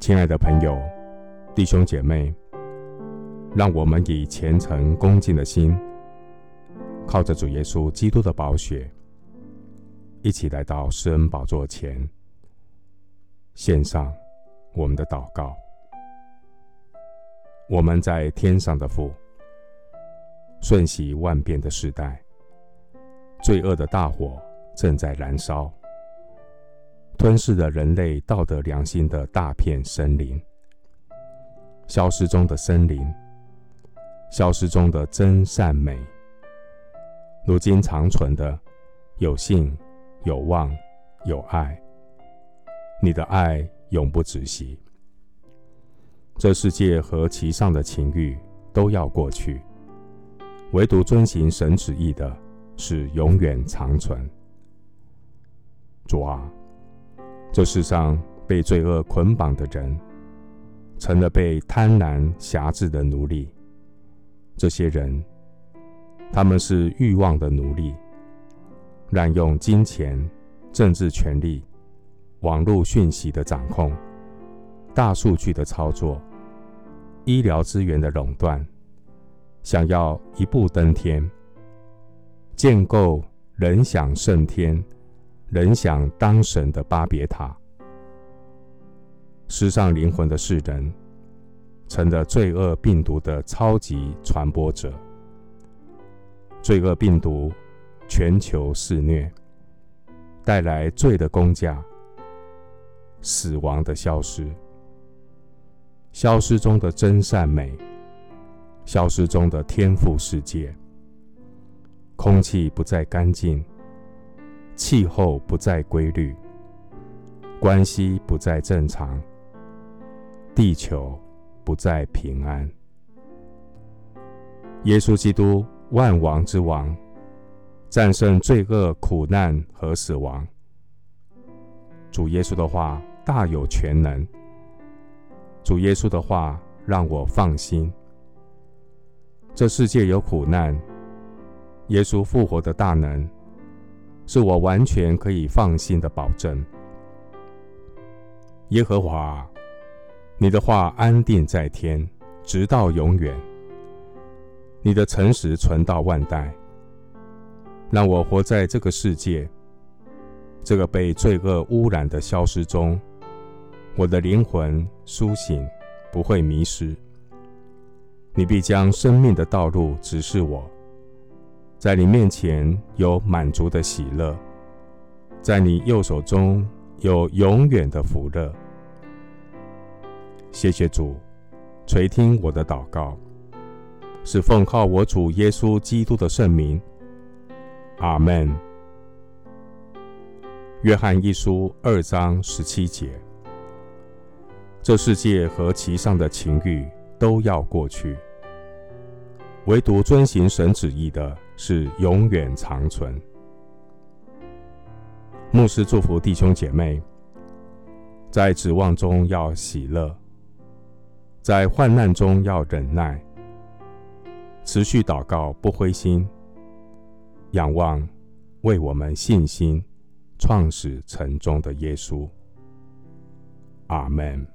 亲爱的朋友、弟兄姐妹，让我们以虔诚恭敬的心，靠着主耶稣基督的宝血，一起来到施恩宝座前，献上我们的祷告。我们在天上的父，瞬息万变的时代，罪恶的大火正在燃烧。吞噬了人类道德良心的大片森林，消失中的森林，消失中的真善美，如今长存的有信、有望、有爱。你的爱永不止息。这世界和其上的情欲都要过去，唯独遵行神旨意的是永远长存。主啊。这世上被罪恶捆绑的人，成了被贪婪辖制的奴隶。这些人，他们是欲望的奴隶，滥用金钱、政治权力、网络讯息的掌控、大数据的操作、医疗资源的垄断，想要一步登天，建构人想胜天。人想当神的巴别塔，失丧灵魂的世人，成了罪恶病毒的超级传播者。罪恶病毒全球肆虐，带来罪的工价，死亡的消失，消失中的真善美，消失中的天赋世界，空气不再干净。气候不再规律，关系不再正常，地球不再平安。耶稣基督万王之王，战胜罪恶、苦难和死亡。主耶稣的话大有全能，主耶稣的话让我放心。这世界有苦难，耶稣复活的大能。是我完全可以放心的保证。耶和华，你的话安定在天，直到永远。你的诚实存到万代。让我活在这个世界，这个被罪恶污染的消失中，我的灵魂苏醒，不会迷失。你必将生命的道路指示我。在你面前有满足的喜乐，在你右手中有永远的福乐。谢谢主垂听我的祷告，是奉靠我主耶稣基督的圣名。阿门。约翰一书二章十七节：这世界和其上的情欲都要过去，唯独遵行神旨意的。是永远长存。牧师祝福弟兄姐妹，在指望中要喜乐，在患难中要忍耐，持续祷告不灰心，仰望为我们信心创始成终的耶稣。阿门。